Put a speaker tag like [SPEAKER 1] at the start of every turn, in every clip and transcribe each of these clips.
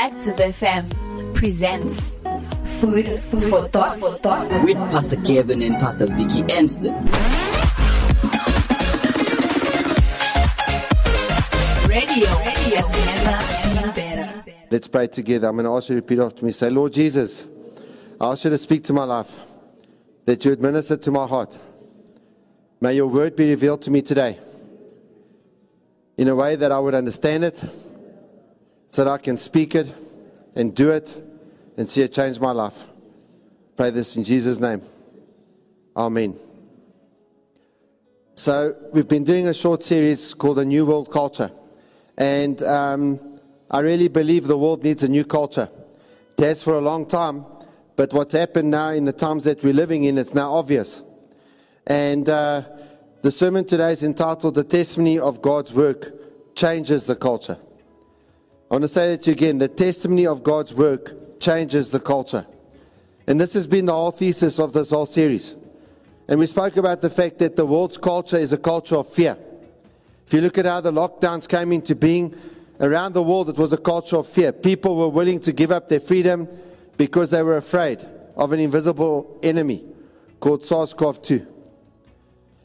[SPEAKER 1] Active FM presents Food for Thought. For thought.
[SPEAKER 2] with Pastor Kevin and Pastor Vicky Anston.
[SPEAKER 1] Radio has never been better.
[SPEAKER 3] Let's pray together. I'm going to ask you to repeat after me. Say, Lord Jesus, I ask you to speak to my life, that you administer to my heart. May your word be revealed to me today in a way that I would understand it, so that I can speak it and do it and see it change my life. Pray this in Jesus' name. Amen. So, we've been doing a short series called A New World Culture. And um, I really believe the world needs a new culture. It has for a long time, but what's happened now in the times that we're living in, it's now obvious. And uh, the sermon today is entitled The Testimony of God's Work Changes the Culture. I want to say it again the testimony of God's work changes the culture. And this has been the whole thesis of this whole series. And we spoke about the fact that the world's culture is a culture of fear. If you look at how the lockdowns came into being around the world, it was a culture of fear. People were willing to give up their freedom because they were afraid of an invisible enemy called SARS CoV 2.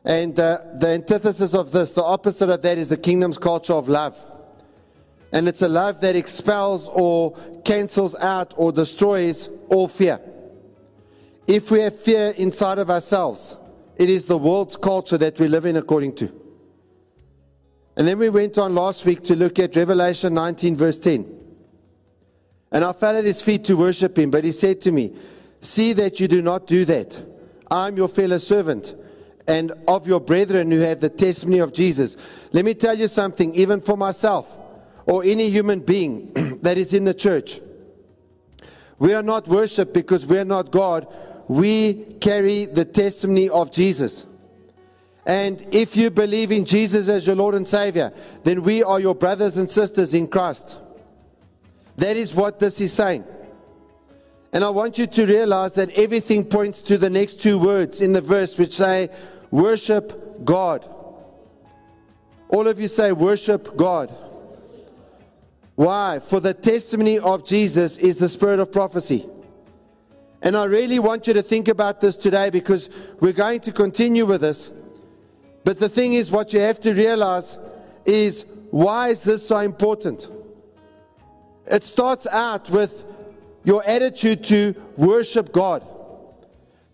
[SPEAKER 3] And uh, the antithesis of this, the opposite of that, is the kingdom's culture of love. And it's a love that expels or cancels out or destroys all fear. If we have fear inside of ourselves, it is the world's culture that we live in according to. And then we went on last week to look at Revelation 19, verse 10. And I fell at his feet to worship him, but he said to me, See that you do not do that. I am your fellow servant and of your brethren who have the testimony of Jesus. Let me tell you something, even for myself or any human being that is in the church. We are not worshiped because we are not God. We carry the testimony of Jesus. And if you believe in Jesus as your Lord and Savior, then we are your brothers and sisters in Christ. That is what this is saying. And I want you to realize that everything points to the next two words in the verse, which say, Worship God. All of you say, Worship God. Why? For the testimony of Jesus is the spirit of prophecy. And I really want you to think about this today because we're going to continue with this. But the thing is, what you have to realize is why is this so important? It starts out with your attitude to worship God,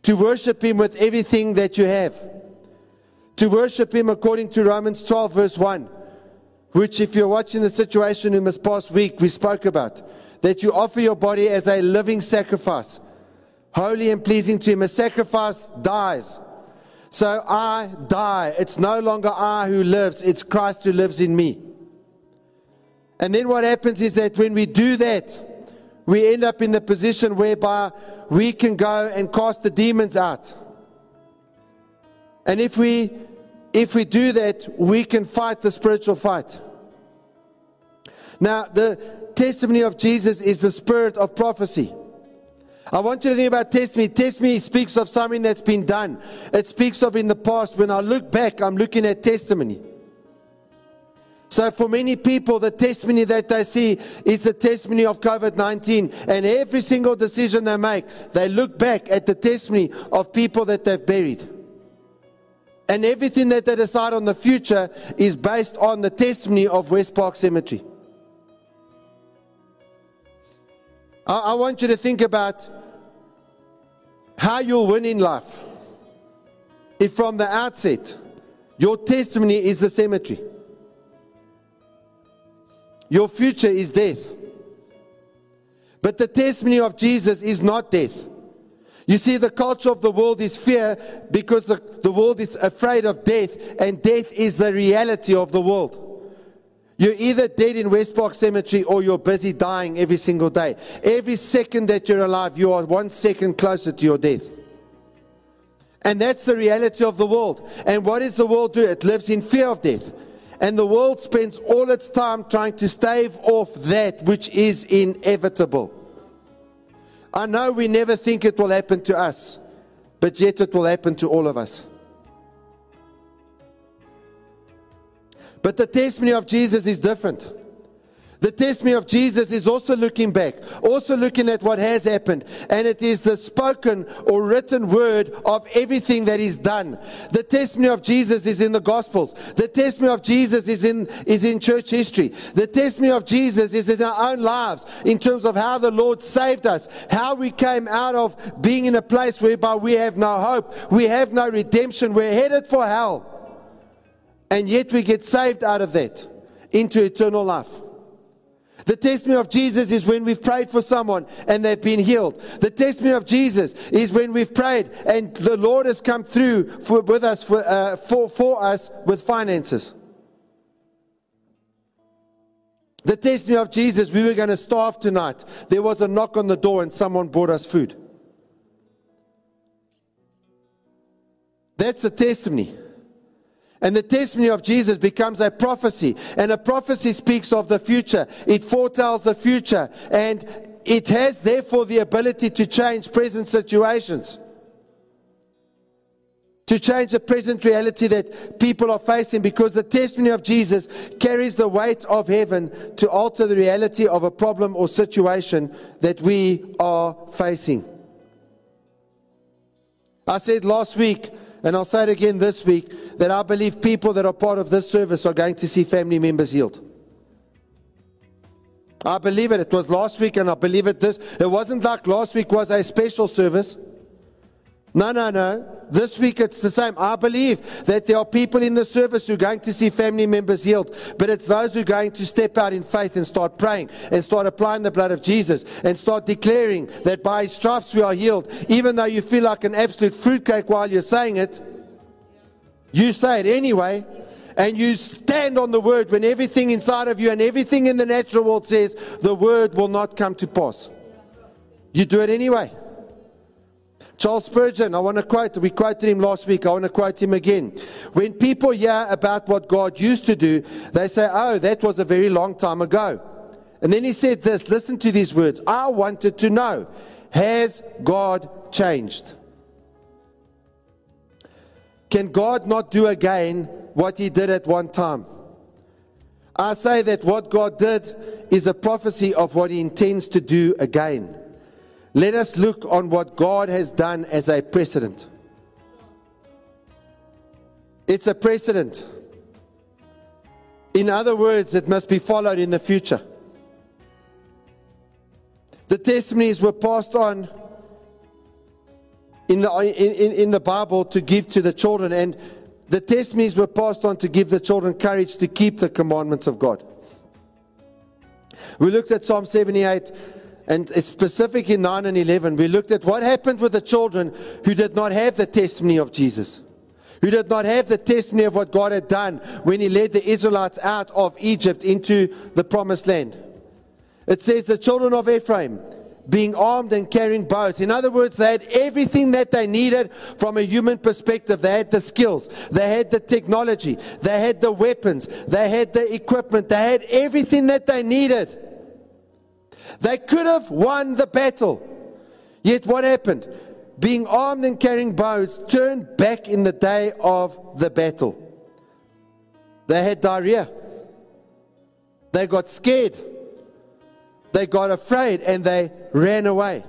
[SPEAKER 3] to worship Him with everything that you have, to worship Him according to Romans 12, verse 1, which, if you're watching the situation in this past week, we spoke about, that you offer your body as a living sacrifice, holy and pleasing to Him. A sacrifice dies. So I die. It's no longer I who lives, it's Christ who lives in me. And then what happens is that when we do that, we end up in the position whereby we can go and cast the demons out. And if we if we do that, we can fight the spiritual fight. Now, the testimony of Jesus is the spirit of prophecy. I want you to think about testimony. Testimony speaks of something that's been done. It speaks of in the past. When I look back, I'm looking at testimony. So, for many people, the testimony that they see is the testimony of COVID 19. And every single decision they make, they look back at the testimony of people that they've buried. And everything that they decide on the future is based on the testimony of West Park Cemetery. I, I want you to think about how you'll win in life. If from the outset, your testimony is the cemetery, your future is death. But the testimony of Jesus is not death. You see, the culture of the world is fear because the, the world is afraid of death, and death is the reality of the world. You're either dead in West Park Cemetery or you're busy dying every single day. Every second that you're alive, you are one second closer to your death. And that's the reality of the world. And what does the world do? It lives in fear of death. And the world spends all its time trying to stave off that which is inevitable. I know we never think it will happen to us, but yet it will happen to all of us. But the testimony of Jesus is different. The testimony of Jesus is also looking back, also looking at what has happened, and it is the spoken or written word of everything that is done. The testimony of Jesus is in the Gospels. The testimony of Jesus is in, is in church history. The testimony of Jesus is in our own lives in terms of how the Lord saved us, how we came out of being in a place whereby we have no hope, we have no redemption, we're headed for hell. And yet we get saved out of that into eternal life. The testimony of Jesus is when we've prayed for someone and they've been healed. The testimony of Jesus is when we've prayed and the Lord has come through for, with us for, uh, for, for us with finances. The testimony of Jesus, we were going to starve tonight. There was a knock on the door and someone brought us food. That's the testimony. And the testimony of Jesus becomes a prophecy. And a prophecy speaks of the future. It foretells the future. And it has therefore the ability to change present situations. To change the present reality that people are facing because the testimony of Jesus carries the weight of heaven to alter the reality of a problem or situation that we are facing. I said last week and I'll say it again this week, that I believe people that are part of this service are going to see family members healed. I believe it. It was last week, and I believe it this. It wasn't like last week was a special service. No, no, no. This week it's the same. I believe that there are people in the service who are going to see family members healed, but it's those who are going to step out in faith and start praying and start applying the blood of Jesus and start declaring that by his stripes we are healed. Even though you feel like an absolute fruitcake while you're saying it, you say it anyway. And you stand on the word when everything inside of you and everything in the natural world says the word will not come to pass. You do it anyway. Charles Spurgeon, I want to quote, we quoted him last week, I want to quote him again. When people hear about what God used to do, they say, oh, that was a very long time ago. And then he said this listen to these words I wanted to know, has God changed? Can God not do again what he did at one time? I say that what God did is a prophecy of what he intends to do again. Let us look on what God has done as a precedent. It's a precedent. In other words, it must be followed in the future. The testimonies were passed on in the, in, in the Bible to give to the children, and the testimonies were passed on to give the children courage to keep the commandments of God. We looked at Psalm 78 and specific in 9 and 11, we looked at what happened with the children who did not have the testimony of Jesus, who did not have the testimony of what God had done when He led the Israelites out of Egypt into the promised land. It says, The children of Ephraim, being armed and carrying bows. In other words, they had everything that they needed from a human perspective. They had the skills, they had the technology, they had the weapons, they had the equipment, they had everything that they needed. They could have won the battle. Yet what happened? Being armed and carrying bows turned back in the day of the battle. They had diarrhea. They got scared. They got afraid and they ran away.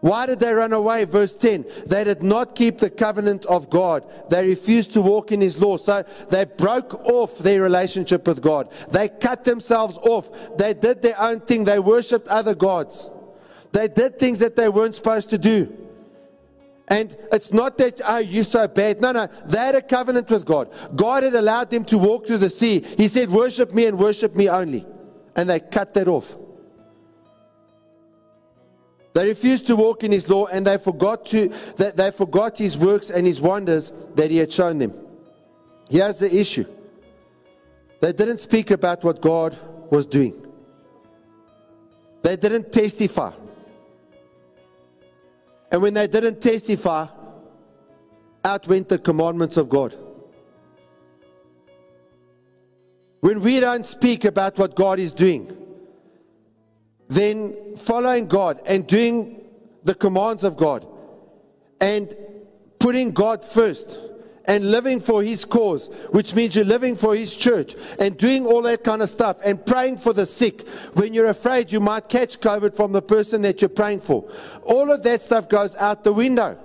[SPEAKER 3] Why did they run away? Verse 10. They did not keep the covenant of God. They refused to walk in His law. So they broke off their relationship with God. They cut themselves off. They did their own thing. They worshiped other gods. They did things that they weren't supposed to do. And it's not that, oh, you're so bad. No, no. They had a covenant with God. God had allowed them to walk through the sea. He said, worship me and worship me only. And they cut that off. They refused to walk in his law and they forgot, to, that they forgot his works and his wonders that he had shown them. Here's the issue they didn't speak about what God was doing, they didn't testify. And when they didn't testify, out went the commandments of God. When we don't speak about what God is doing, then following God and doing the commands of God and putting God first and living for his cause, which means you're living for his church and doing all that kind of stuff and praying for the sick when you're afraid you might catch COVID from the person that you're praying for. All of that stuff goes out the window.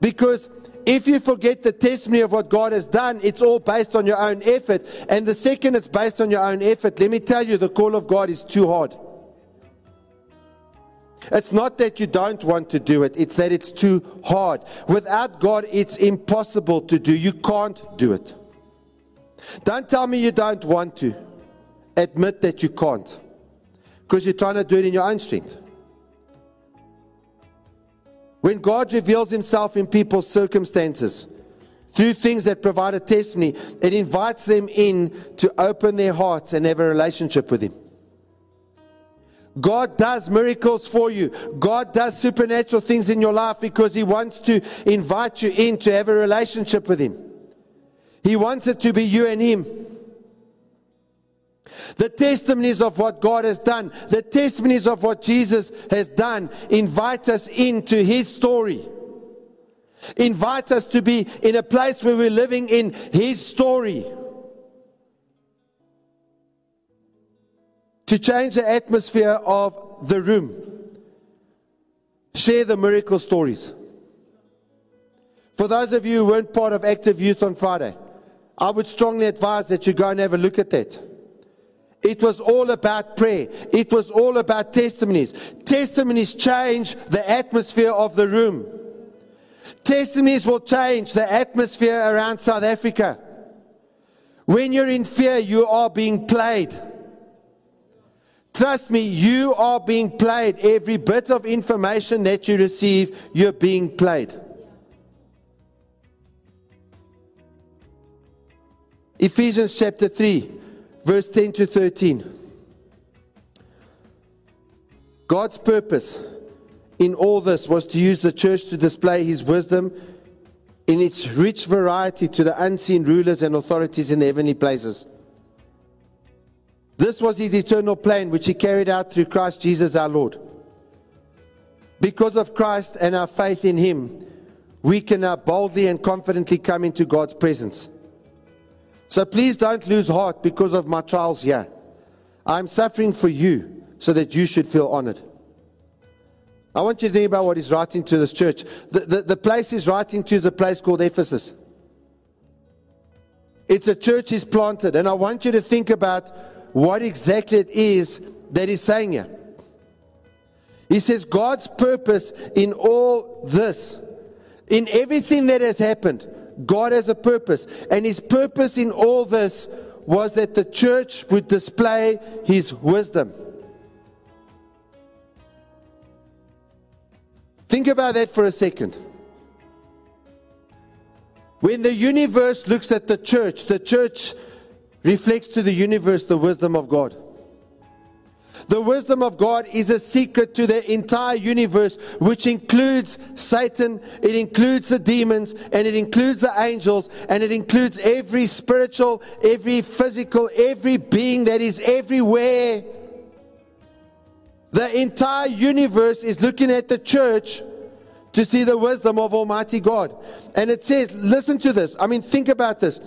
[SPEAKER 3] Because if you forget the testimony of what God has done, it's all based on your own effort. And the second it's based on your own effort, let me tell you, the call of God is too hard. It's not that you don't want to do it, it's that it's too hard. Without God, it's impossible to do. You can't do it. Don't tell me you don't want to. Admit that you can't. Because you're trying to do it in your own strength. When God reveals himself in people's circumstances, through things that provide a testimony, it invites them in to open their hearts and have a relationship with him. God does miracles for you. God does supernatural things in your life because He wants to invite you in to have a relationship with Him. He wants it to be you and Him. The testimonies of what God has done, the testimonies of what Jesus has done, invite us into His story. Invite us to be in a place where we're living in His story. to change the atmosphere of the room. Share the miracle stories. For those of you who weren't part of Active Youth on Friday, I would strongly advise that you go and have a look at that. It was all about prayer. It was all about testimonies. Testimonies change the atmosphere of the room. Testimonies will change the atmosphere around South Africa. When you're in fear, you are being played. Trust me, you are being played. Every bit of information that you receive, you're being played. Ephesians chapter 3, verse 10 to 13. God's purpose in all this was to use the church to display his wisdom in its rich variety to the unseen rulers and authorities in the heavenly places. This was his eternal plan, which he carried out through Christ Jesus our Lord. Because of Christ and our faith in him, we can now boldly and confidently come into God's presence. So please don't lose heart because of my trials here. I'm suffering for you so that you should feel honored. I want you to think about what he's writing to this church. The, the, the place he's writing to is a place called Ephesus. It's a church he's planted. And I want you to think about what exactly it is that he's saying here. He says God's purpose in all this, in everything that has happened, God has a purpose. And his purpose in all this was that the church would display his wisdom. Think about that for a second. When the universe looks at the church, the church reflects to the universe the wisdom of God. The wisdom of God is a secret to the entire universe, which includes Satan, it includes the demons, and it includes the angels, and it includes every spiritual, every physical, every being that is everywhere. The entire universe is looking at the church to see the wisdom of Almighty God. And it says, listen to this. I mean, think about this.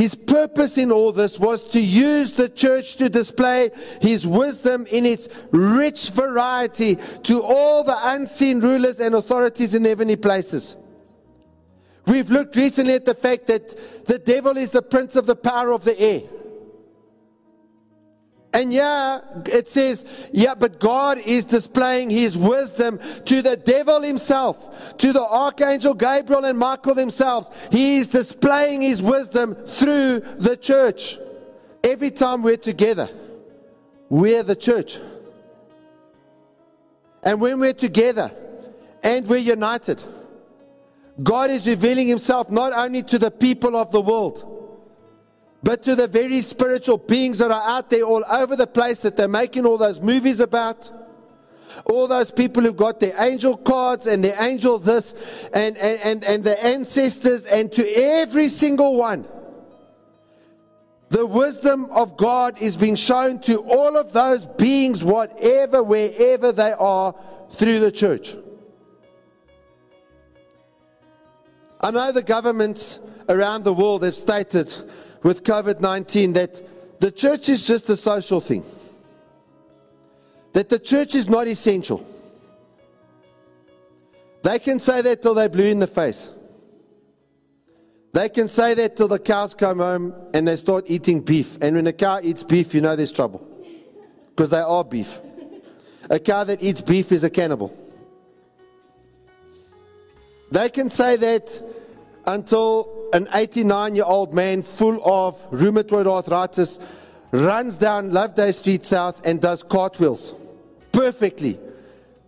[SPEAKER 3] His purpose in all this was to use the church to display his wisdom in its rich variety to all the unseen rulers and authorities in heavenly places. We've looked recently at the fact that the devil is the prince of the power of the air. And yeah, it says, yeah, but God is displaying his wisdom to the devil himself, to the archangel Gabriel and Michael themselves. He is displaying his wisdom through the church. Every time we're together, we're the church. And when we're together and we're united, God is revealing himself not only to the people of the world, but to the very spiritual beings that are out there all over the place that they're making all those movies about. All those people who've got their angel cards and their angel this and, and, and, and the ancestors, and to every single one. The wisdom of God is being shown to all of those beings, whatever, wherever they are, through the church. I know the governments around the world have stated with COVID 19 that the church is just a social thing, that the church is not essential. They can say that till they're blue in the face. They can say that till the cows come home and they start eating beef. And when a cow eats beef, you know there's trouble. Because they are beef. A cow that eats beef is a cannibal. They can say that until an 89 year old man full of rheumatoid arthritis runs down Loveday Street South and does cartwheels perfectly.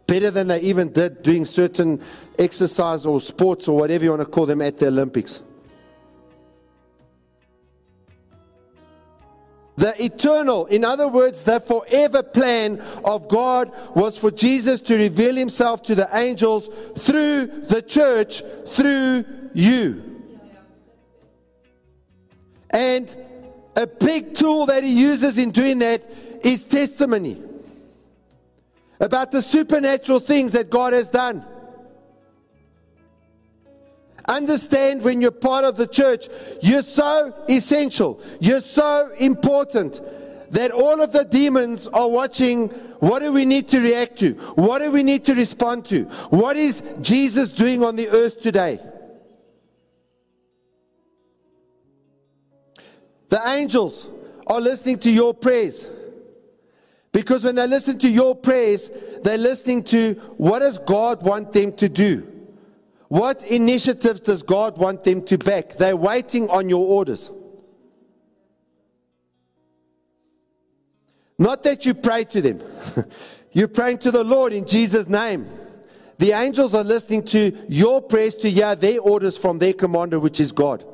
[SPEAKER 3] Better than they even did doing certain exercise or sports or whatever you want to call them at the Olympics. The eternal, in other words, the forever plan of God was for Jesus to reveal himself to the angels through the church, through you. And a big tool that he uses in doing that is testimony about the supernatural things that God has done. Understand when you're part of the church, you're so essential, you're so important that all of the demons are watching what do we need to react to? What do we need to respond to? What is Jesus doing on the earth today? The angels are listening to your prayers. Because when they listen to your prayers, they're listening to what does God want them to do? What initiatives does God want them to back? They're waiting on your orders. Not that you pray to them. You're praying to the Lord in Jesus' name. The angels are listening to your prayers to hear their orders from their commander, which is God.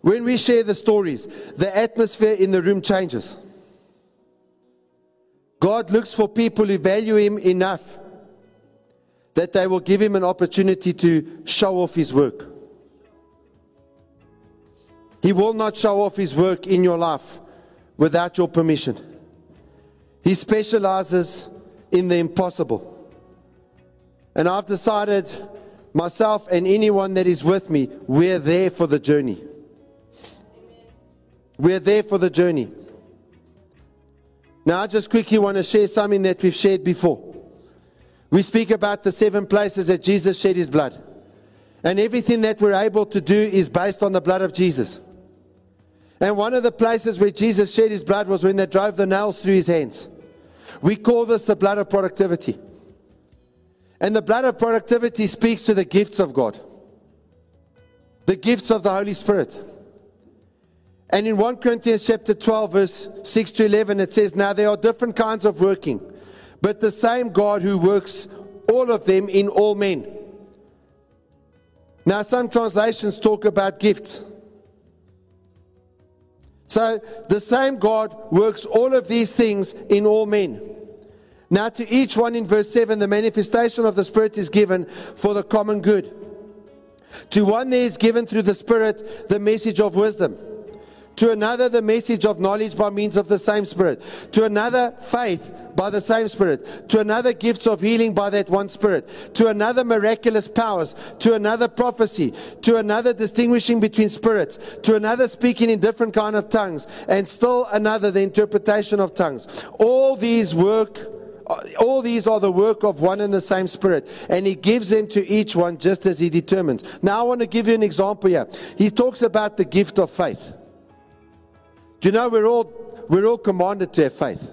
[SPEAKER 3] When we share the stories, the atmosphere in the room changes. God looks for people who value Him enough that they will give Him an opportunity to show off His work. He will not show off His work in your life without your permission. He specializes in the impossible. And I've decided, myself and anyone that is with me, we're there for the journey. We're there for the journey. Now, I just quickly want to share something that we've shared before. We speak about the seven places that Jesus shed his blood. And everything that we're able to do is based on the blood of Jesus. And one of the places where Jesus shed his blood was when they drove the nails through his hands. We call this the blood of productivity. And the blood of productivity speaks to the gifts of God, the gifts of the Holy Spirit. And in 1 Corinthians chapter 12, verse 6 to 11, it says, Now there are different kinds of working, but the same God who works all of them in all men. Now, some translations talk about gifts. So the same God works all of these things in all men. Now, to each one in verse 7, the manifestation of the Spirit is given for the common good. To one there is given through the Spirit the message of wisdom to another, the message of knowledge by means of the same Spirit. To another, faith by the same Spirit. To another, gifts of healing by that one Spirit. To another, miraculous powers. To another, prophecy. To another, distinguishing between spirits. To another, speaking in different kind of tongues. And still another, the interpretation of tongues. All these work uh, all these are the work of one and the same Spirit, and He gives them to each one just as He determines. Now, I want to give you an example here. He talks about the gift of faith. Do you know we're all, we're all commanded to have faith?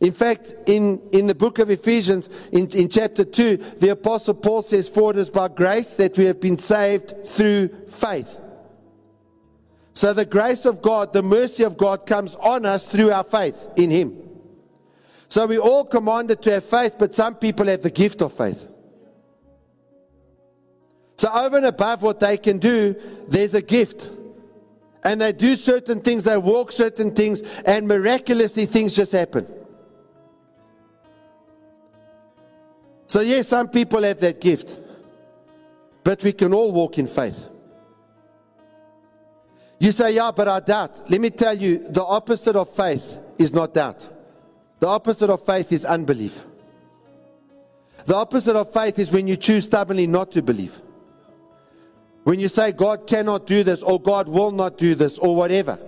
[SPEAKER 3] In fact, in, in the book of Ephesians, in, in chapter 2, the Apostle Paul says, For it is by grace that we have been saved through faith. So the grace of God, the mercy of God comes on us through our faith in Him. So we're all commanded to have faith, but some people have the gift of faith. So over and above what they can do, there's a gift and they do certain things, they walk certain things, and miraculously things just happen. So, yes, some people have that gift, but we can all walk in faith. You say, Yeah, but I doubt. Let me tell you, the opposite of faith is not doubt, the opposite of faith is unbelief. The opposite of faith is when you choose stubbornly not to believe. When you say God cannot do this, or God will not do this, or whatever.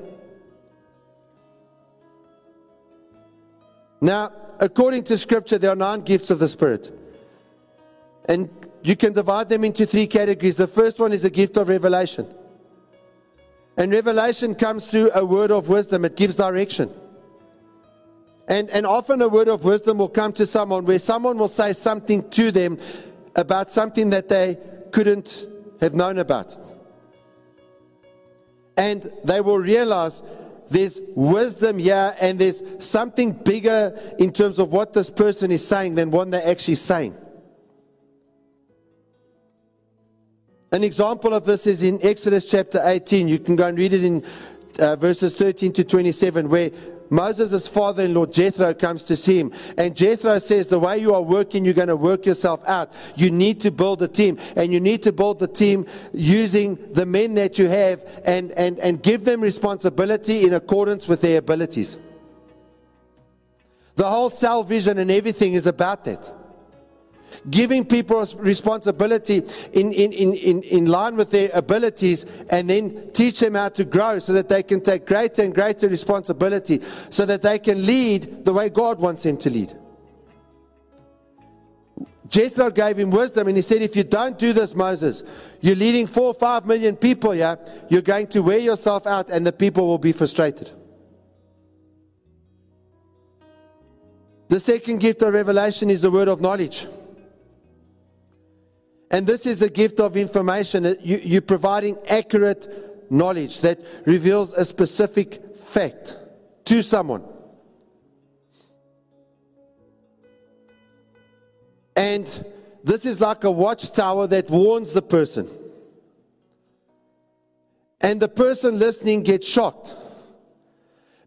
[SPEAKER 3] Now, according to Scripture, there are nine gifts of the Spirit. And you can divide them into three categories. The first one is the gift of revelation. And revelation comes through a word of wisdom, it gives direction. And, and often a word of wisdom will come to someone where someone will say something to them about something that they couldn't have known about. And they will realize there's wisdom here and there's something bigger in terms of what this person is saying than what they're actually saying. An example of this is in Exodus chapter 18. You can go and read it in uh, verses 13 to 27, where Moses' father in law Jethro comes to see him. And Jethro says, The way you are working, you're going to work yourself out. You need to build a team. And you need to build the team using the men that you have and, and, and give them responsibility in accordance with their abilities. The whole cell vision and everything is about that giving people responsibility in, in, in, in, in line with their abilities and then teach them how to grow so that they can take greater and greater responsibility so that they can lead the way God wants them to lead. Jethro gave him wisdom and he said, If you don't do this, Moses, you're leading four or five million people here, you're going to wear yourself out and the people will be frustrated. The second gift of revelation is the word of knowledge. And this is a gift of information. You, you're providing accurate knowledge that reveals a specific fact to someone. And this is like a watchtower that warns the person. And the person listening gets shocked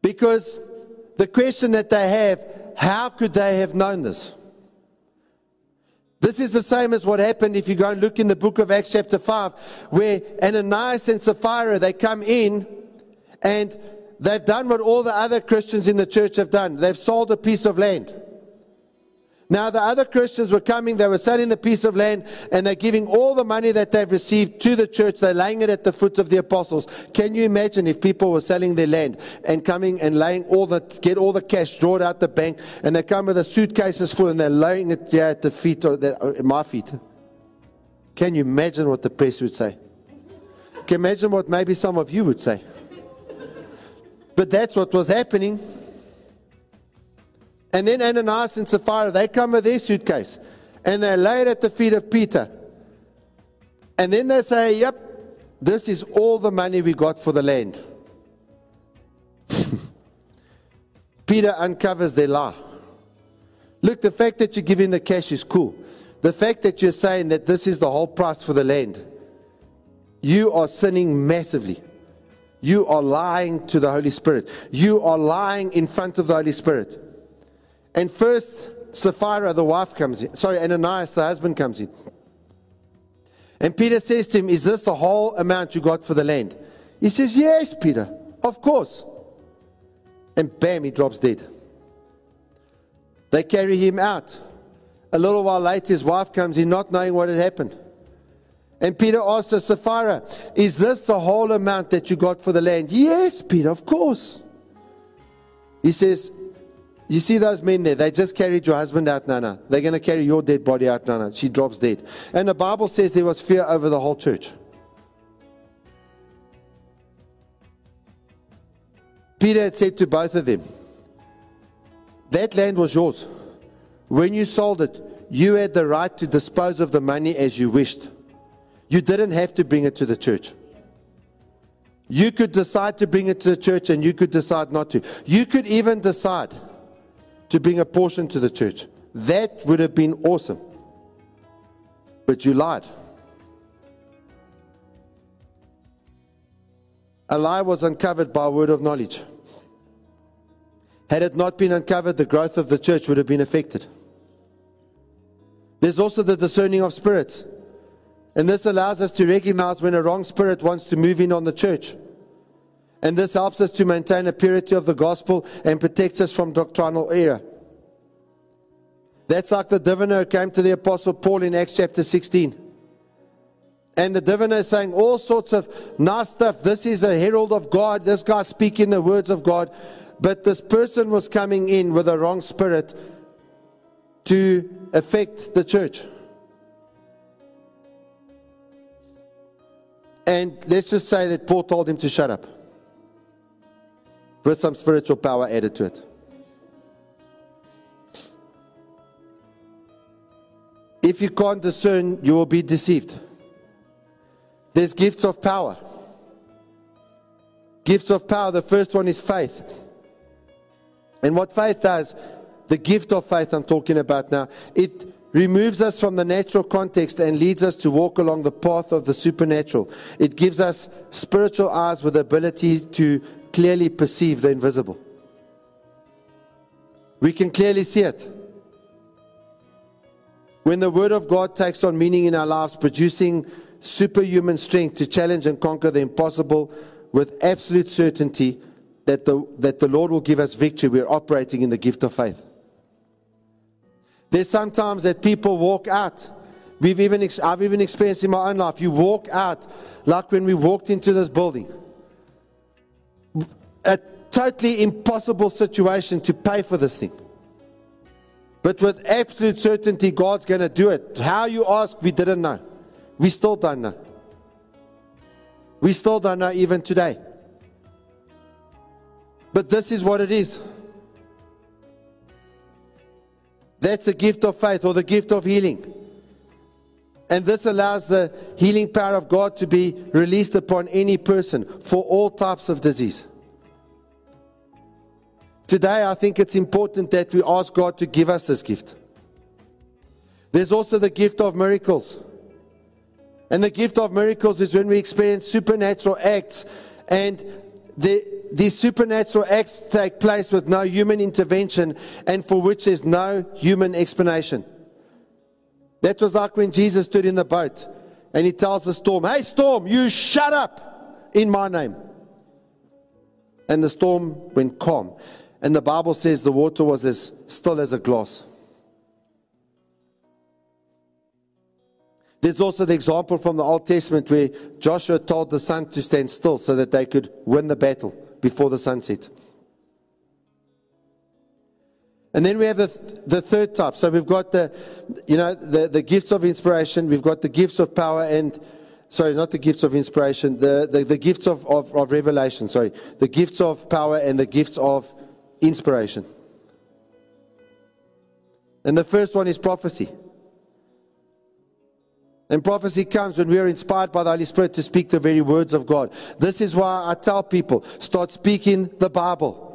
[SPEAKER 3] because the question that they have how could they have known this? This is the same as what happened if you go and look in the book of Acts, chapter 5, where Ananias and Sapphira they come in and they've done what all the other Christians in the church have done. They've sold a piece of land. Now, the other Christians were coming, they were selling the piece of land, and they're giving all the money that they've received to the church. They're laying it at the foot of the apostles. Can you imagine if people were selling their land and coming and laying all the, get all the cash, draw it out the bank, and they come with the suitcases full and they're laying it here at the feet, of the, uh, my feet? Can you imagine what the press would say? Can you imagine what maybe some of you would say? But that's what was happening. And then Ananias and Sapphira, they come with their suitcase and they lay it at the feet of Peter. And then they say, Yep, this is all the money we got for the land. Peter uncovers their lie. Look, the fact that you're giving the cash is cool. The fact that you're saying that this is the whole price for the land, you are sinning massively. You are lying to the Holy Spirit. You are lying in front of the Holy Spirit. And first, Sapphira, the wife, comes in. Sorry, Ananias, the husband, comes in. And Peter says to him, Is this the whole amount you got for the land? He says, Yes, Peter, of course. And bam, he drops dead. They carry him out. A little while later, his wife comes in, not knowing what had happened. And Peter asks her, Sapphira, is this the whole amount that you got for the land? Yes, Peter, of course. He says, you see those men there? They just carried your husband out, Nana. They're going to carry your dead body out, Nana. She drops dead. And the Bible says there was fear over the whole church. Peter had said to both of them, That land was yours. When you sold it, you had the right to dispose of the money as you wished. You didn't have to bring it to the church. You could decide to bring it to the church and you could decide not to. You could even decide to bring a portion to the church. That would have been awesome. But you lied. A lie was uncovered by a word of knowledge. Had it not been uncovered, the growth of the church would have been affected. There's also the discerning of spirits. And this allows us to recognize when a wrong spirit wants to move in on the church. And this helps us to maintain a purity of the gospel and protects us from doctrinal error. That's like the diviner who came to the Apostle Paul in Acts chapter 16. And the diviner is saying all sorts of nice stuff. This is a herald of God. This guy speaking the words of God. But this person was coming in with a wrong spirit to affect the church. And let's just say that Paul told him to shut up with some spiritual power added to it. If you can't discern, you will be deceived. There's gifts of power. Gifts of power. The first one is faith. And what faith does, the gift of faith I'm talking about now, it removes us from the natural context and leads us to walk along the path of the supernatural. It gives us spiritual eyes with the ability to clearly perceive the invisible. We can clearly see it. When the Word of God takes on meaning in our lives, producing superhuman strength to challenge and conquer the impossible with absolute certainty that the, that the Lord will give us victory, we're operating in the gift of faith. There's sometimes that people walk out. We've even, I've even experienced in my own life. You walk out like when we walked into this building. A totally impossible situation to pay for this thing. But with absolute certainty, God's going to do it. How you ask, we didn't know. We still don't know. We still don't know even today. But this is what it is. That's the gift of faith or the gift of healing. And this allows the healing power of God to be released upon any person for all types of disease. Today, I think it's important that we ask God to give us this gift. There's also the gift of miracles. And the gift of miracles is when we experience supernatural acts, and the, these supernatural acts take place with no human intervention and for which there's no human explanation. That was like when Jesus stood in the boat and he tells the storm, Hey, storm, you shut up in my name. And the storm went calm. And the Bible says the water was as still as a glass. There's also the example from the Old Testament where Joshua told the sun to stand still so that they could win the battle before the sunset. And then we have the, the third type. So we've got the, you know, the, the gifts of inspiration. We've got the gifts of power and, sorry, not the gifts of inspiration, the, the, the gifts of, of, of revelation, sorry. The gifts of power and the gifts of inspiration. And the first one is prophecy. And prophecy comes when we are inspired by the Holy Spirit to speak the very words of God. This is why I tell people start speaking the Bible.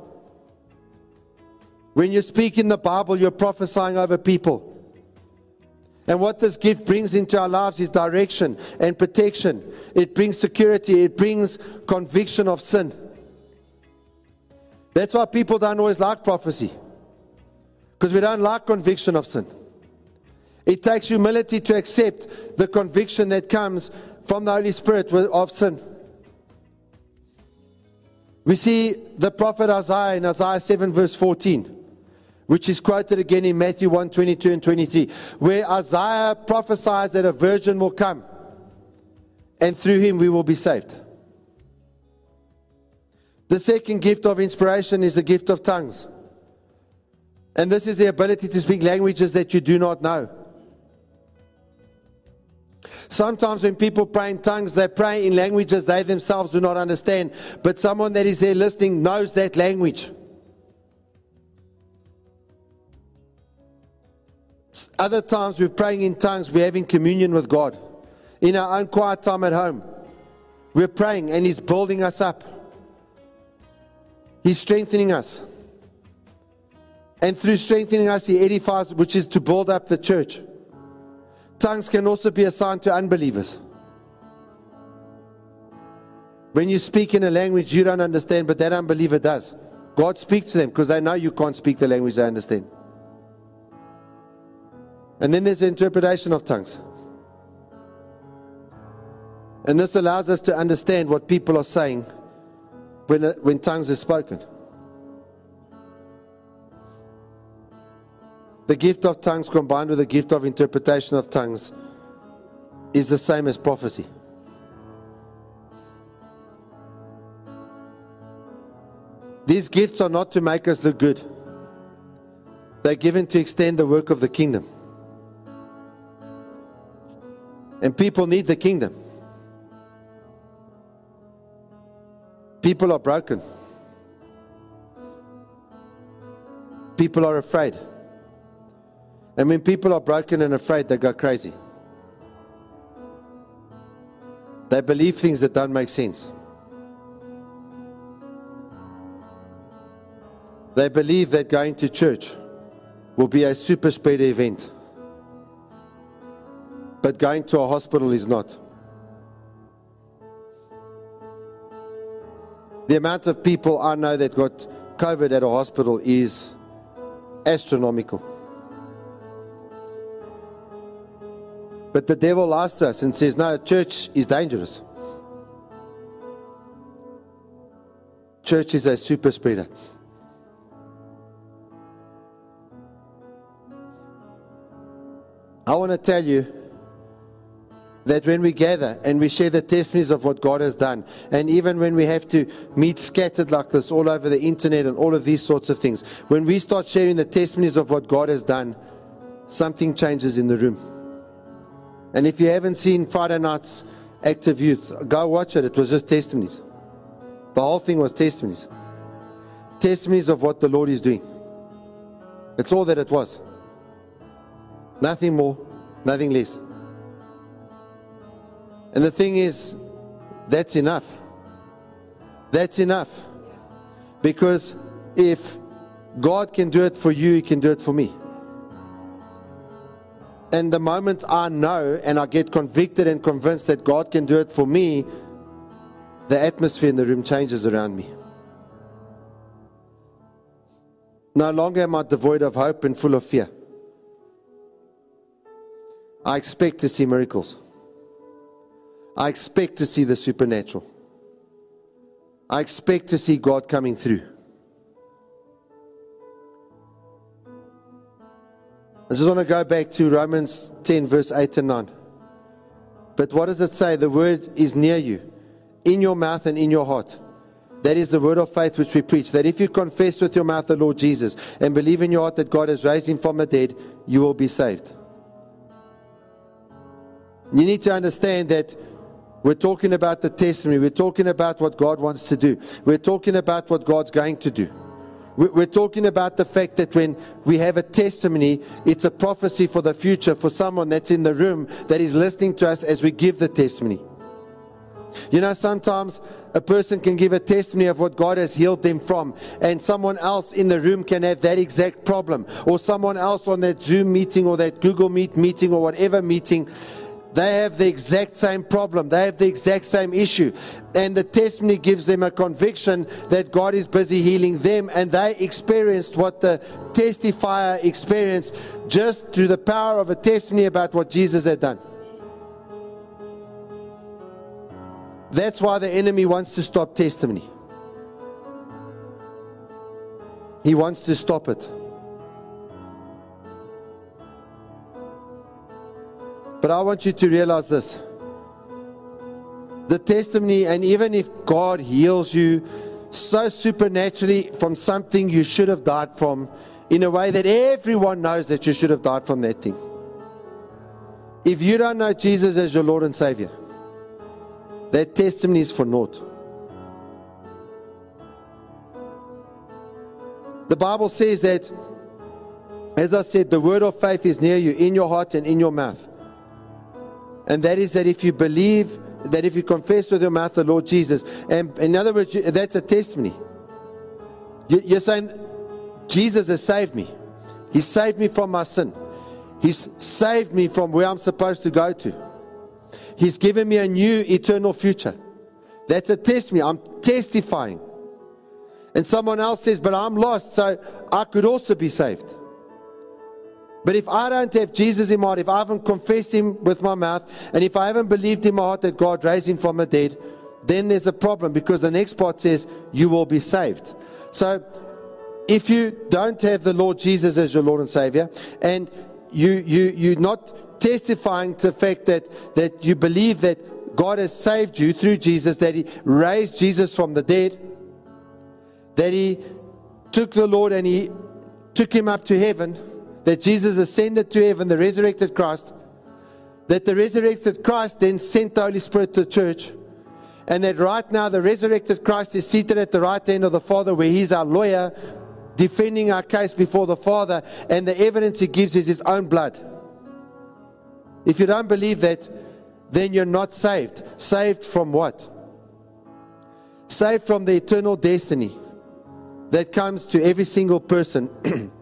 [SPEAKER 3] When you speak in the Bible, you're prophesying over people. And what this gift brings into our lives is direction and protection. It brings security, it brings conviction of sin. That's why people don't always like prophecy. Because we don't like conviction of sin. It takes humility to accept the conviction that comes from the Holy Spirit of sin. We see the prophet Isaiah in Isaiah 7, verse 14, which is quoted again in Matthew 1 22 and 23, where Isaiah prophesies that a virgin will come and through him we will be saved. The second gift of inspiration is the gift of tongues. And this is the ability to speak languages that you do not know. Sometimes when people pray in tongues, they pray in languages they themselves do not understand, but someone that is there listening knows that language. Other times we're praying in tongues, we're having communion with God. In our own quiet time at home, we're praying and He's building us up. He's strengthening us. And through strengthening us, He edifies, which is to build up the church. Tongues can also be assigned to unbelievers. When you speak in a language you don't understand, but that unbeliever does, God speaks to them because they know you can't speak the language they understand. And then there's the interpretation of tongues. And this allows us to understand what people are saying when, uh, when tongues are spoken. The gift of tongues combined with the gift of interpretation of tongues is the same as prophecy. These gifts are not to make us look good. They're given to extend the work of the kingdom. And people need the kingdom. People are broken. People are afraid. And when people are broken and afraid, they go crazy. They believe things that don't make sense. They believe that going to church will be a super spreader event. But going to a hospital is not. The amount of people I know that got COVID at a hospital is astronomical. But the devil lies to us and says, no, church is dangerous. Church is a super spreader. I want to tell you that when we gather and we share the testimonies of what God has done, and even when we have to meet scattered like this all over the internet and all of these sorts of things, when we start sharing the testimonies of what God has done, something changes in the room. And if you haven't seen Friday night's Active Youth, go watch it. It was just testimonies. The whole thing was testimonies. Testimonies of what the Lord is doing. It's all that it was. Nothing more, nothing less. And the thing is, that's enough. That's enough. Because if God can do it for you, He can do it for me. And the moment I know and I get convicted and convinced that God can do it for me, the atmosphere in the room changes around me. No longer am I devoid of hope and full of fear. I expect to see miracles. I expect to see the supernatural. I expect to see God coming through. I just want to go back to Romans 10, verse 8 and 9. But what does it say? The word is near you, in your mouth and in your heart. That is the word of faith which we preach. That if you confess with your mouth the Lord Jesus and believe in your heart that God has raised him from the dead, you will be saved. You need to understand that we're talking about the testimony. We're talking about what God wants to do. We're talking about what God's going to do. We're talking about the fact that when we have a testimony, it's a prophecy for the future for someone that's in the room that is listening to us as we give the testimony. You know, sometimes a person can give a testimony of what God has healed them from, and someone else in the room can have that exact problem, or someone else on that Zoom meeting or that Google Meet meeting or whatever meeting they have the exact same problem. They have the exact same issue. And the testimony gives them a conviction that God is busy healing them. And they experienced what the testifier experienced just through the power of a testimony about what Jesus had done. That's why the enemy wants to stop testimony. He wants to stop it. But I want you to realize this the testimony, and even if God heals you so supernaturally from something you should have died from, in a way that everyone knows that you should have died from that thing. If you don't know Jesus as your Lord and Savior, that testimony is for naught. The Bible says that, as I said, the word of faith is near you, in your heart and in your mouth. And that is that if you believe, that if you confess with your mouth the Lord Jesus, and in other words, that's a testimony. You're saying, Jesus has saved me. He saved me from my sin. He's saved me from where I'm supposed to go to. He's given me a new eternal future. That's a testimony. I'm testifying. And someone else says, But I'm lost, so I could also be saved. But if I don't have Jesus in my heart, if I haven't confessed him with my mouth, and if I haven't believed in my heart that God raised him from the dead, then there's a problem because the next part says, You will be saved. So if you don't have the Lord Jesus as your Lord and Savior, and you, you, you're not testifying to the fact that, that you believe that God has saved you through Jesus, that He raised Jesus from the dead, that He took the Lord and He took Him up to heaven, that Jesus ascended to heaven, the resurrected Christ, that the resurrected Christ then sent the Holy Spirit to the church, and that right now the resurrected Christ is seated at the right hand of the Father, where He's our lawyer, defending our case before the Father, and the evidence He gives is His own blood. If you don't believe that, then you're not saved. Saved from what? Saved from the eternal destiny that comes to every single person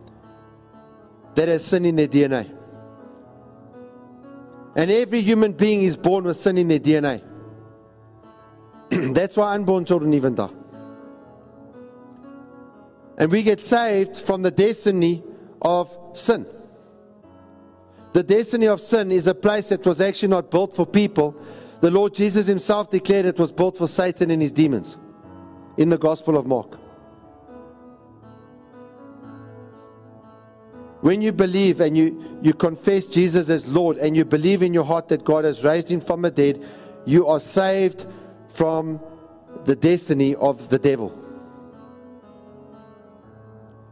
[SPEAKER 3] that has sin in their DNA. And every human being is born with sin in their DNA. That's why unborn children even die. And we get saved from the destiny of sin. The destiny of sin is a place that was actually not built for people. The Lord Jesus himself declared it was built for Satan and his demons in the Gospel of Mark. When you believe and you, you confess Jesus as Lord and you believe in your heart that God has raised him from the dead, you are saved from the destiny of the devil.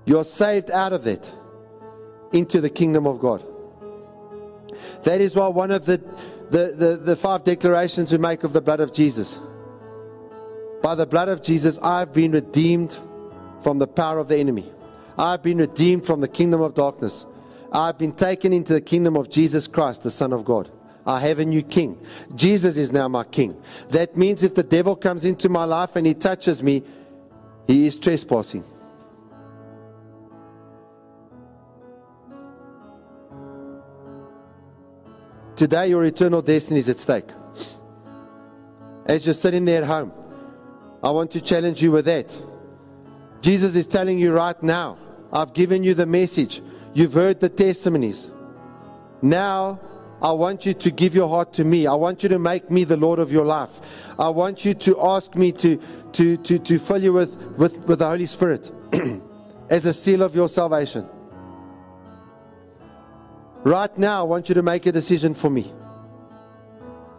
[SPEAKER 3] You're saved out of it into the kingdom of God. That is why one of the, the, the, the, five declarations we make of the blood of Jesus. By the blood of Jesus, I've been redeemed from the power of the enemy. I've been redeemed from the kingdom of darkness. I've been taken into the kingdom of Jesus Christ, the Son of God. I have a new king. Jesus is now my king. That means if the devil comes into my life and he touches me, he is trespassing. Today, your eternal destiny is at stake. As you're sitting there at home, I want to challenge you with that. Jesus is telling you right now, I've given you the message. You've heard the testimonies. Now, I want you to give your heart to me. I want you to make me the Lord of your life. I want you to ask me to, to, to, to fill you with, with, with the Holy Spirit as a seal of your salvation. Right now, I want you to make a decision for me.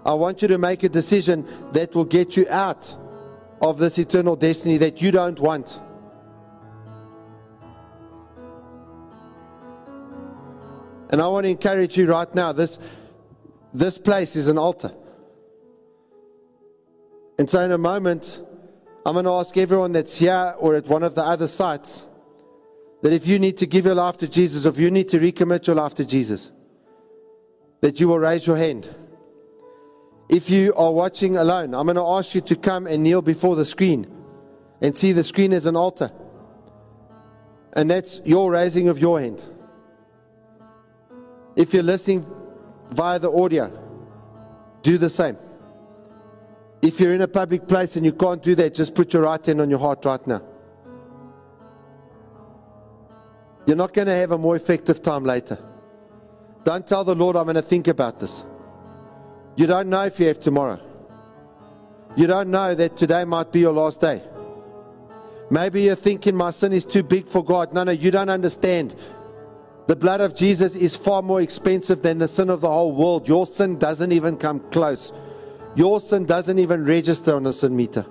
[SPEAKER 3] I want you to make a decision that will get you out of this eternal destiny that you don't want. And I want to encourage you right now this, this place is an altar. And so, in a moment, I'm going to ask everyone that's here or at one of the other sites that if you need to give your life to Jesus, if you need to recommit your life to Jesus, that you will raise your hand. If you are watching alone, I'm going to ask you to come and kneel before the screen and see the screen as an altar. And that's your raising of your hand. If you're listening via the audio, do the same. If you're in a public place and you can't do that, just put your right hand on your heart right now. You're not going to have a more effective time later. Don't tell the Lord, I'm going to think about this. You don't know if you have tomorrow. You don't know that today might be your last day. Maybe you're thinking, my sin is too big for God. No, no, you don't understand. The blood of Jesus is far more expensive than the sin of the whole world. Your sin doesn't even come close. Your sin doesn't even register on a sin meter.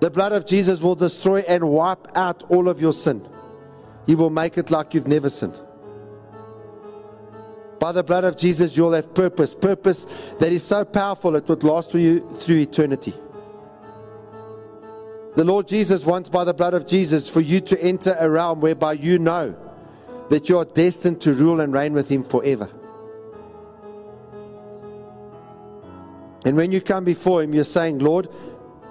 [SPEAKER 3] The blood of Jesus will destroy and wipe out all of your sin. He will make it like you've never sinned. By the blood of Jesus, you'll have purpose. Purpose that is so powerful it would last for you through eternity. The Lord Jesus wants, by the blood of Jesus, for you to enter a realm whereby you know that you are destined to rule and reign with Him forever. And when you come before Him, you're saying, Lord,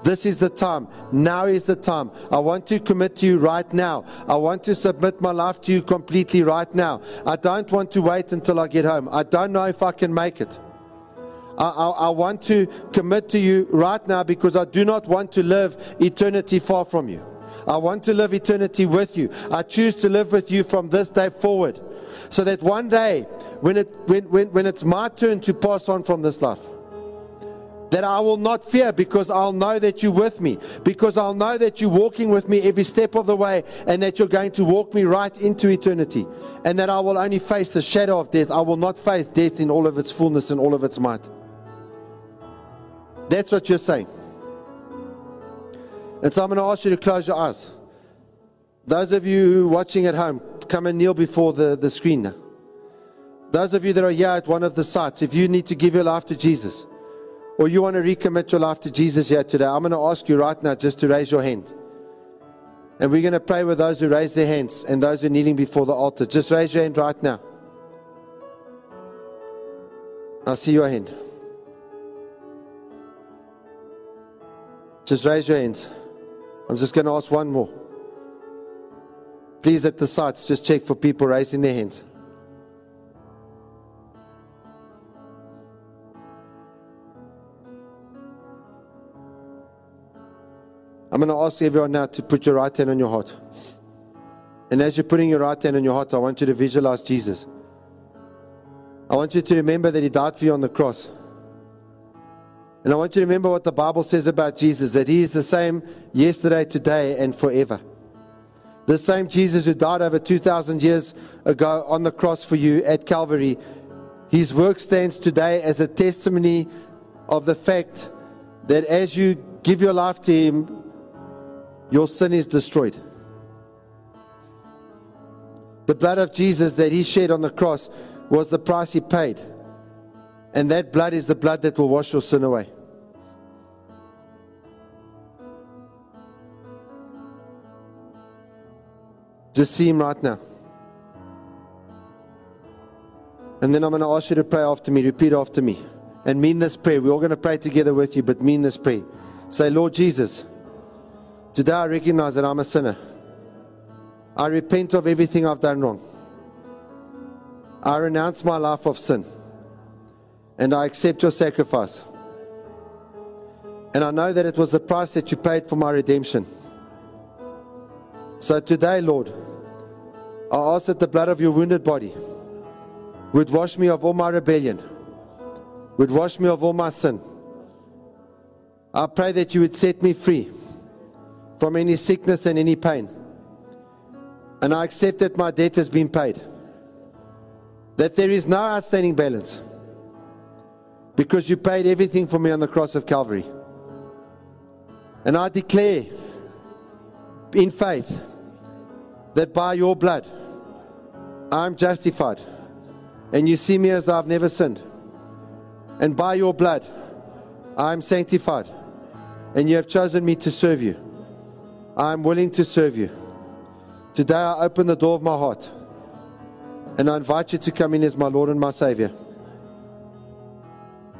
[SPEAKER 3] this is the time. Now is the time. I want to commit to you right now. I want to submit my life to you completely right now. I don't want to wait until I get home. I don't know if I can make it. I, I, I, want to commit to you right now because I do not want to live eternity far from you. I want to live eternity with you. I choose to live with you from this day forward. So that one day, when, it, when, when, when it's my turn to pass on from this life, that I will not fear because I'll know that you're with me, because I'll know that you're walking with me every step of the way and that you're going to walk me right into eternity, and that I will only face the shadow of death. I will not face death in all of its fullness and all of its might. That's what you're saying. And so I'm going to ask you to close your eyes. Those of you watching at home, come and kneel before the, the screen now. Those of you that are here at one of the sites, if you need to give your life to Jesus, or you want to recommit your life to Jesus here today, I'm going to ask you right now just to raise your hand. And we're going to pray with those who raise their hands and those who are kneeling before the altar. Just raise your hand right now. I see your hand. Just raise your hands. I'm just going to ask one more. Please, at the sites, just check for people raising their hands. I'm going to ask everyone now to put your right hand on your heart. And as you're putting your right hand on your heart, I want you to visualize Jesus. I want you to remember that He died for you on the cross. And I want you to remember what the Bible says about Jesus that He is the same yesterday, today, and forever. The same Jesus who died over 2,000 years ago on the cross for you at Calvary, His work stands today as a testimony of the fact that as you give your life to Him, your sin is destroyed. The blood of Jesus that He shed on the cross was the price He paid. And that blood is the blood that will wash your sin away. Just see Him right now. And then I'm going to ask you to pray after me. Repeat after me. And mean this prayer. We're all going to pray together with you, but mean this prayer. Say, Lord Jesus, today I recognize that I'm a sinner. I repent of everything I've done wrong. I renounce my life of sin. And I accept your sacrifice. And I know that it was the price that you paid for my redemption. So today, Lord, I ask that the blood of your wounded body would wash me of all my rebellion, would wash me of all my sin. I pray that you would set me free from any sickness and any pain. And I accept that my debt has been paid. That there is no outstanding balance. Because you paid everything for me on the cross of Calvary. And I declare in faith that by your blood I'm justified. And you see me as though I've never sinned. And by your blood I'm sanctified. And you have chosen me to serve you. I'm willing to serve you. Today I open the door of my heart. And I invite you to come in as my Lord and my Savior.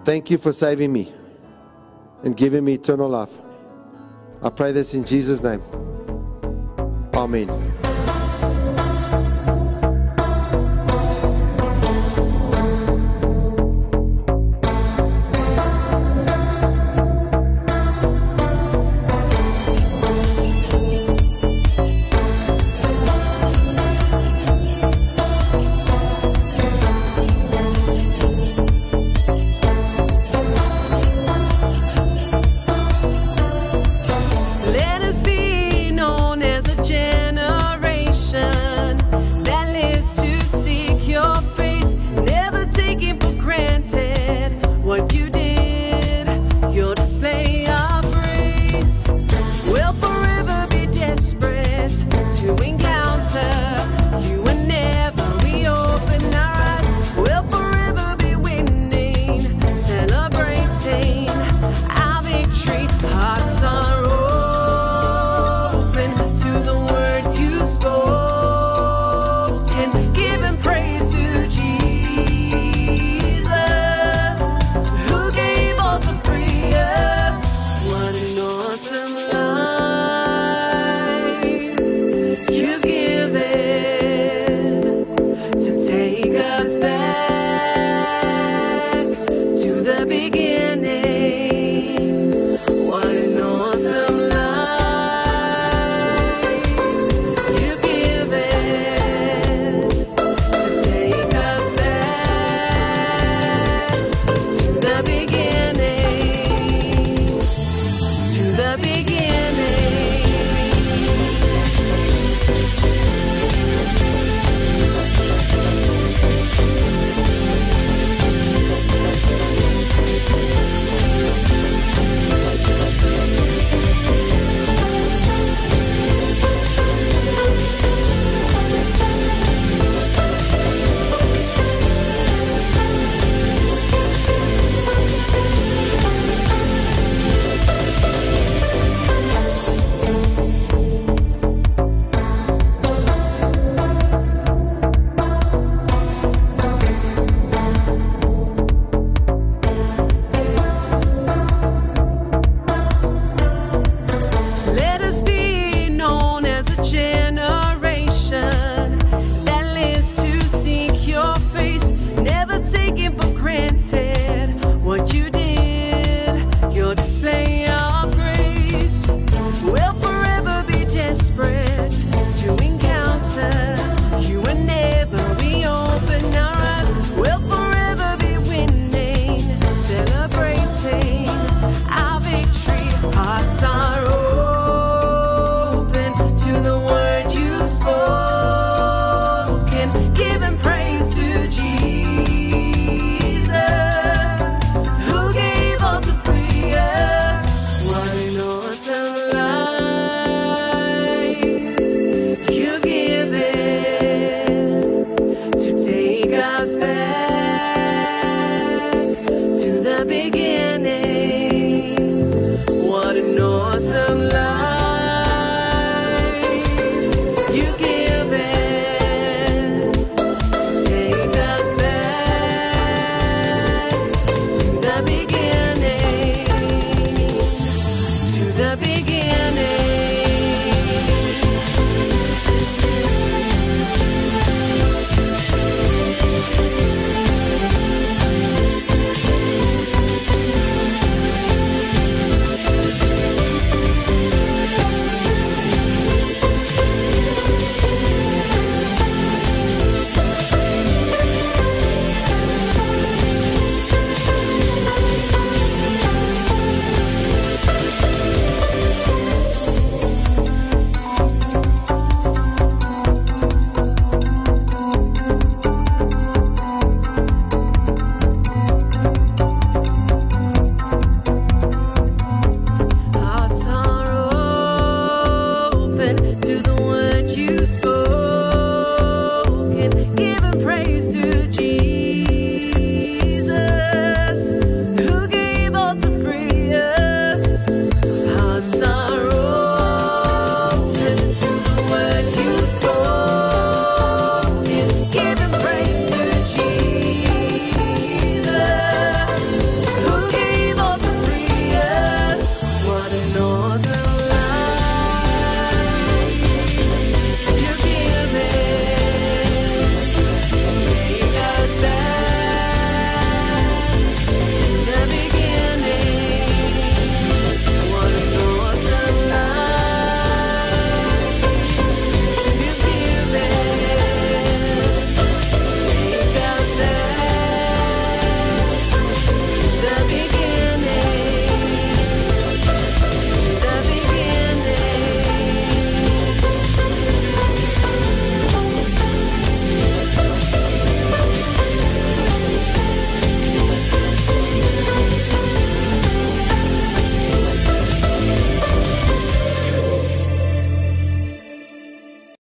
[SPEAKER 3] Thank you for saving me and giving me eternal life. I pray this in Jesus' name. Amen.